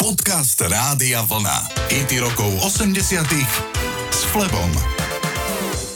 Podcast Rádia Vlna. IT rokov 80 s Flebom.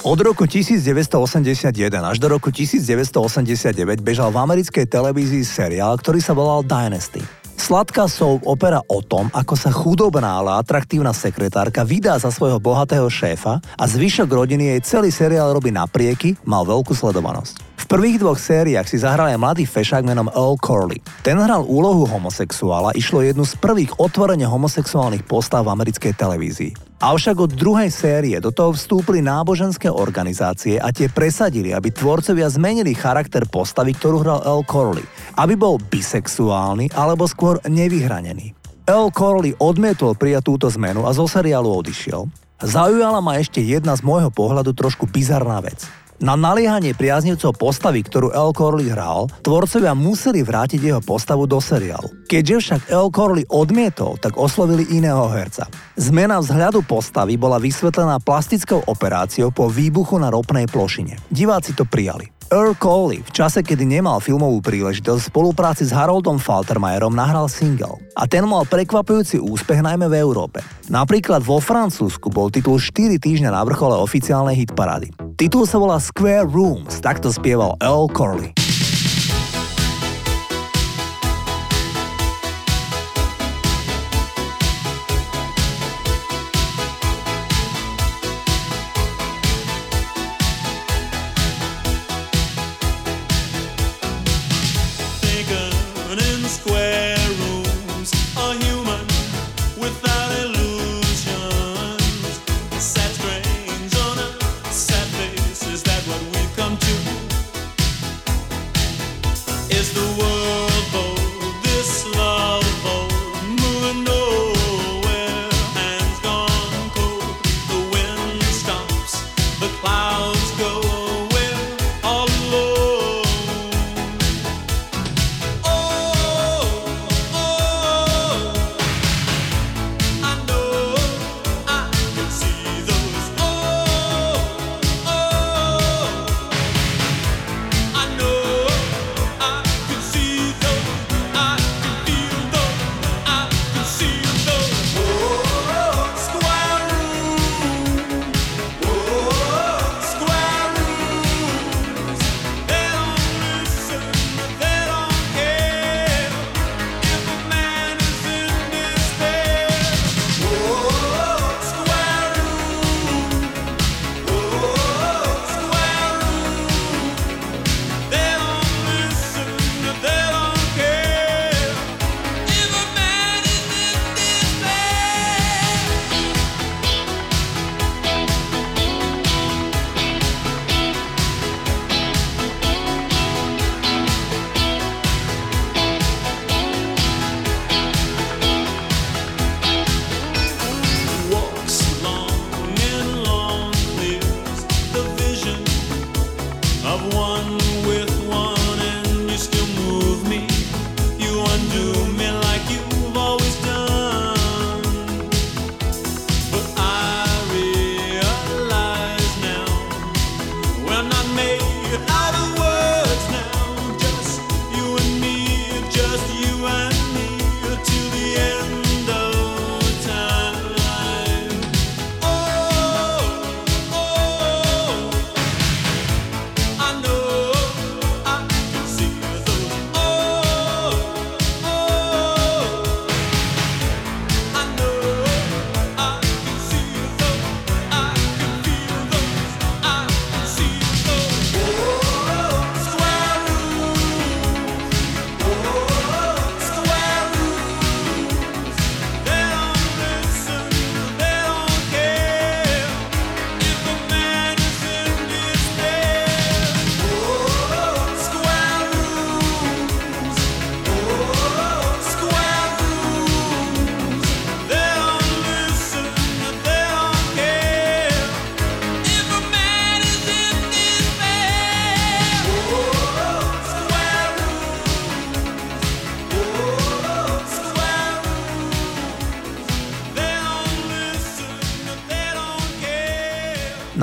Od roku 1981 až do roku 1989 bežal v americkej televízii seriál, ktorý sa volal Dynasty. Sladká soap opera o tom, ako sa chudobná, ale atraktívna sekretárka vydá za svojho bohatého šéfa a zvyšok rodiny jej celý seriál robí naprieky, mal veľkú sledovanosť. V prvých dvoch sériách si zahral aj mladý fešák menom Earl Corley. Ten hral úlohu homosexuála, išlo jednu z prvých otvorene homosexuálnych postav v americkej televízii. Avšak od druhej série do toho vstúpli náboženské organizácie a tie presadili, aby tvorcovia zmenili charakter postavy, ktorú hral L. Corley, aby bol bisexuálny alebo skôr nevyhranený. L. Corley odmietol prijať túto zmenu a zo seriálu odišiel. Zaujala ma ešte jedna z môjho pohľadu trošku bizarná vec. Na naliehanie priaznivcov postavy, ktorú El Corley hral, tvorcovia museli vrátiť jeho postavu do seriálu. Keďže však El Corley odmietol, tak oslovili iného herca. Zmena vzhľadu postavy bola vysvetlená plastickou operáciou po výbuchu na ropnej plošine. Diváci to prijali. Earl Coley v čase, kedy nemal filmovú príležitosť v spolupráci s Haroldom Faltermeyerom nahral single. A ten mal prekvapujúci úspech najmä v Európe. Napríklad vo Francúzsku bol titul 4 týždňa na vrchole oficiálnej hitparády. Titul sa volá Square Rooms, takto spieval Earl Corley.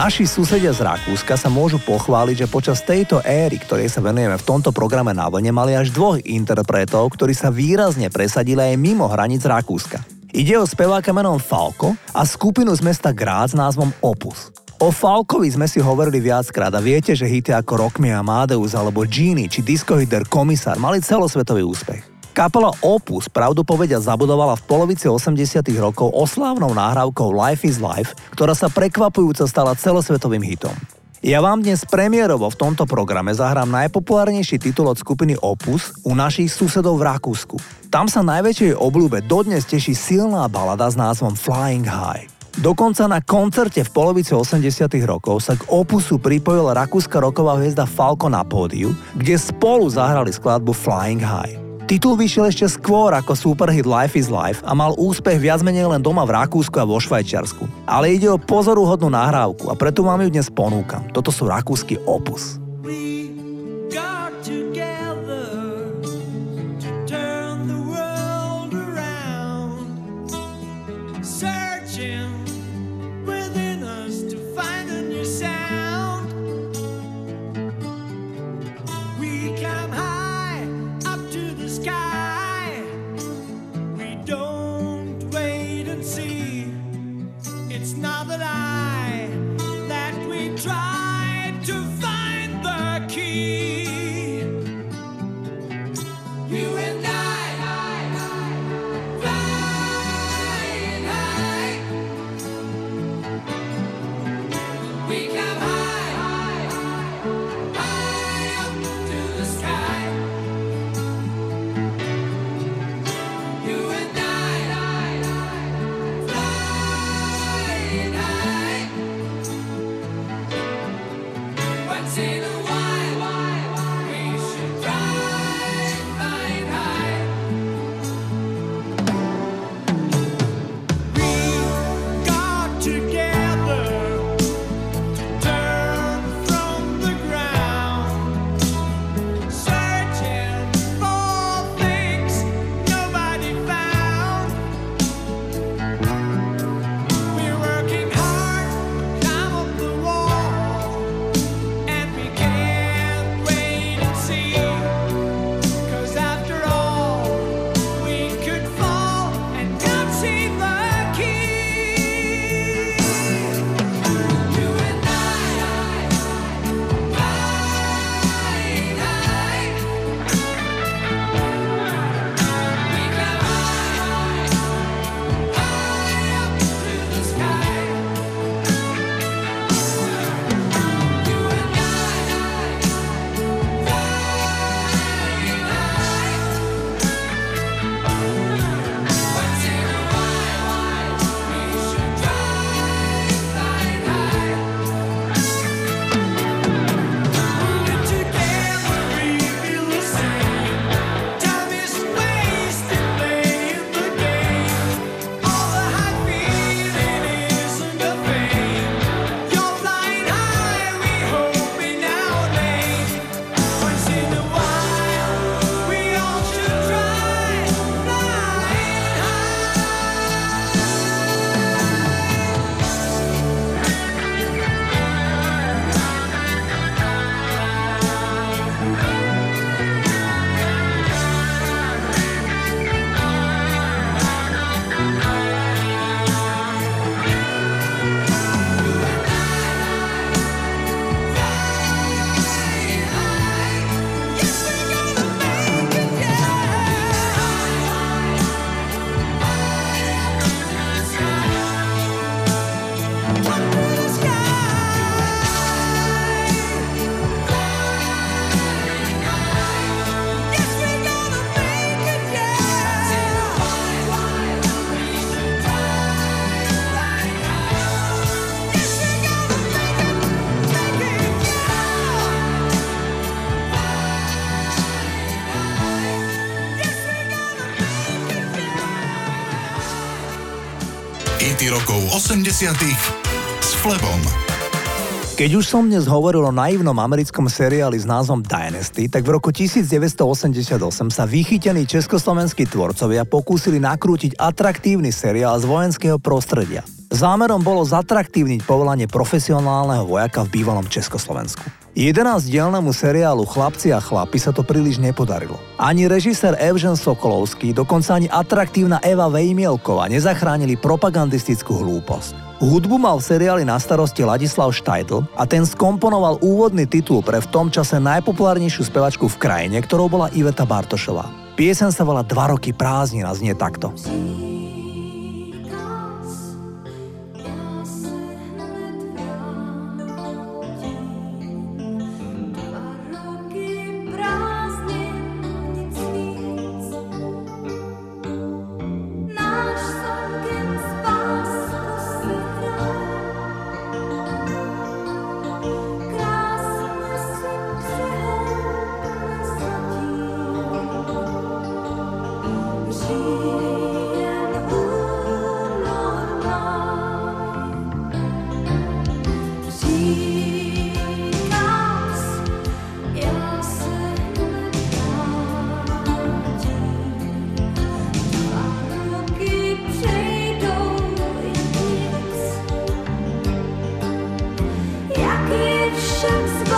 Naši susedia z Rakúska sa môžu pochváliť, že počas tejto éry, ktorej sa venujeme v tomto programe na vlne, mali až dvoch interpretov, ktorí sa výrazne presadili aj mimo hraníc Rakúska. Ide o speváka menom Falko a skupinu z mesta Graz s názvom Opus. O Falkovi sme si hovorili viackrát a viete, že hity ako Rock Me Amadeus alebo Genie či Disco Hitter Komisár mali celosvetový úspech. Kapela Opus pravdu povedia zabudovala v polovici 80 rokov oslávnou náhrávkou Life is Life, ktorá sa prekvapujúco stala celosvetovým hitom. Ja vám dnes premiérovo v tomto programe zahrám najpopulárnejší titul od skupiny Opus u našich susedov v Rakúsku. Tam sa najväčšej obľúbe dodnes teší silná balada s názvom Flying High. Dokonca na koncerte v polovici 80 rokov sa k Opusu pripojila rakúska roková hviezda Falco na pódiu, kde spolu zahrali skladbu Flying High. Titul vyšiel ešte skôr ako superhit Life is Life a mal úspech viac menej len doma v Rakúsku a vo Švajčiarsku. Ale ide o pozoruhodnú nahrávku a preto vám ju dnes ponúkam. Toto sú rakúsky opus. Rokov 80 s Flebom. Keď už som dnes hovoril o naivnom americkom seriáli s názvom Dynasty, tak v roku 1988 sa vychytení československí tvorcovia pokúsili nakrútiť atraktívny seriál z vojenského prostredia. Zámerom bolo zatraktívniť povolanie profesionálneho vojaka v bývalom Československu. 11-dielnemu seriálu Chlapci a chlapi sa to príliš nepodarilo. Ani režisér Evžen Sokolovský, dokonca ani atraktívna Eva Vejmielková nezachránili propagandistickú hlúposť. Hudbu mal v seriáli na starosti Ladislav Štajdl a ten skomponoval úvodný titul pre v tom čase najpopulárnejšiu spevačku v krajine, ktorou bola Iveta Bartošová. Piesen sa volá Dva roky prázdnina, znie takto. však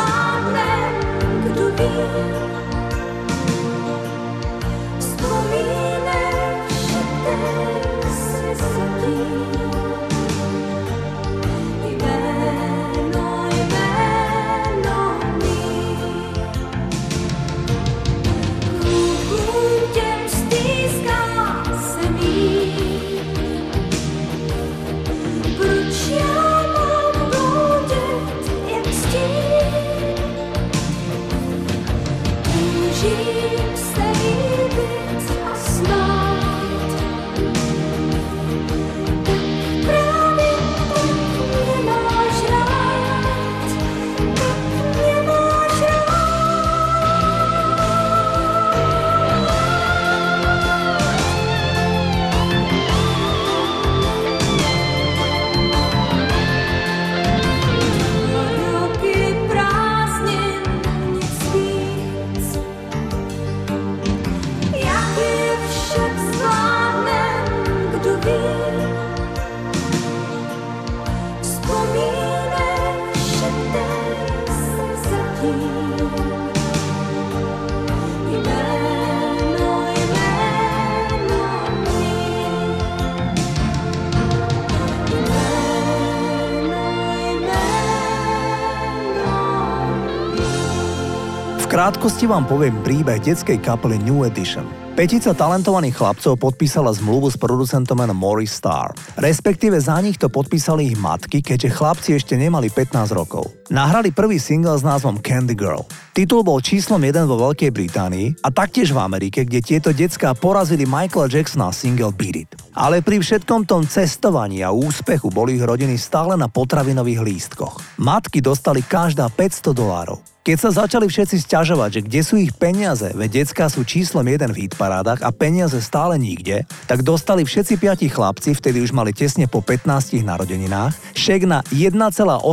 krátkosti vám poviem príbeh detskej kapely New Edition. Petica talentovaných chlapcov podpísala zmluvu s producentom menom Morris Star. Respektíve za nich to podpísali ich matky, keďže chlapci ešte nemali 15 rokov. Nahrali prvý single s názvom Candy Girl. Titul bol číslom 1 vo Veľkej Británii a taktiež v Amerike, kde tieto decká porazili Michaela Jacksona single Beat It. Ale pri všetkom tom cestovaní a úspechu boli ich rodiny stále na potravinových lístkoch. Matky dostali každá 500 dolárov. Keď sa začali všetci sťažovať, že kde sú ich peniaze, veď decká sú číslom jeden v hitparádach a peniaze stále nikde, tak dostali všetci piati chlapci, vtedy už mali tesne po 15 narodeninách, šek na 1,87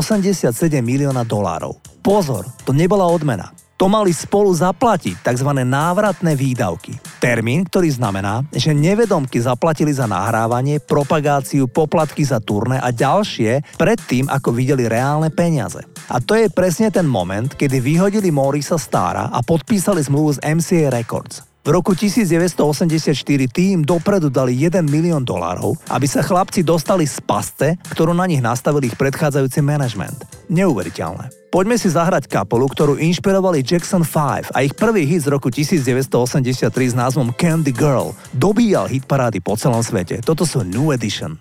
milióna dolárov. Pozor, to nebola odmena. To mali spolu zaplatiť tzv. návratné výdavky. Termín, ktorý znamená, že nevedomky zaplatili za nahrávanie, propagáciu, poplatky za turné a ďalšie predtým, ako videli reálne peniaze. A to je presne ten moment, kedy vyhodili Morisa Stara a podpísali zmluvu z MCA Records. V roku 1984 tým dopredu dali 1 milión dolárov, aby sa chlapci dostali z pasce, ktorú na nich nastavil ich predchádzajúci management. Neuveriteľné. Poďme si zahrať kapelu, ktorú inšpirovali Jackson 5 a ich prvý hit z roku 1983 s názvom Candy Girl dobíjal hit parády po celom svete. Toto sú New Edition.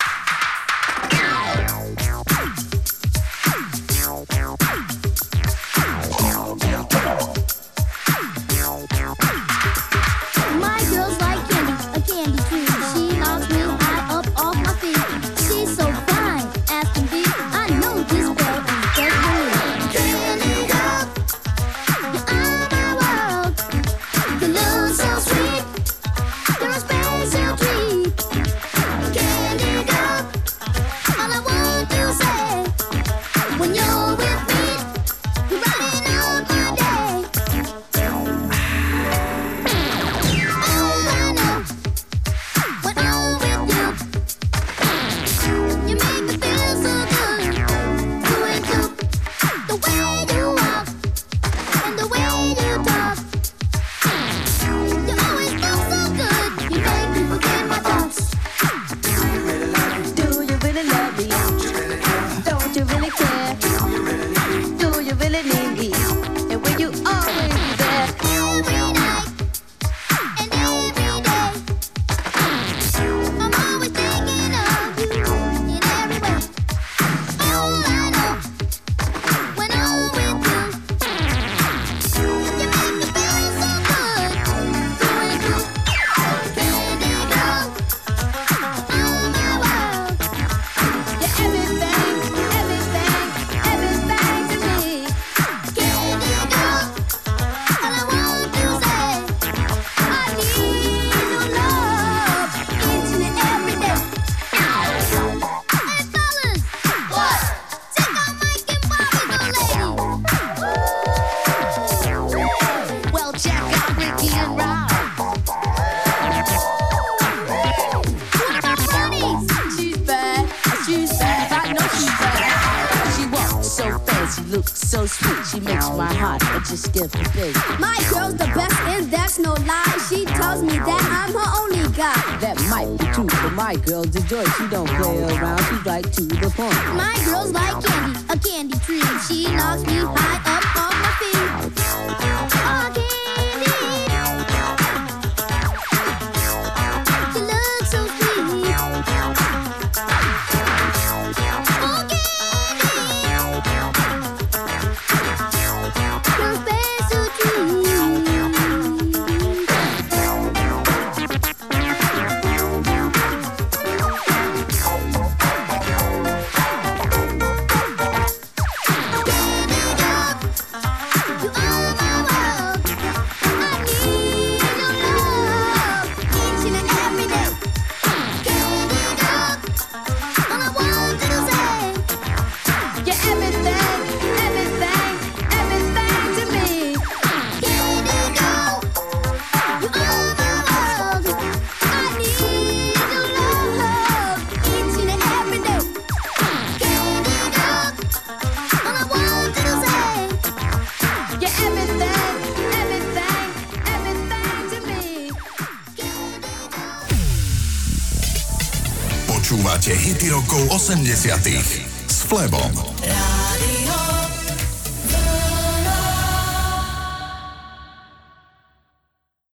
Sweet. She makes my heart just give a beat. My girl's the best, and that's no lie. She tells me that I'm her only guy. That might be true, but my girl's a joy. She don't play around. She's right to the point. My girl's like candy, a candy tree. She knocks me high up off my feet. Rokov 80 s Flebom.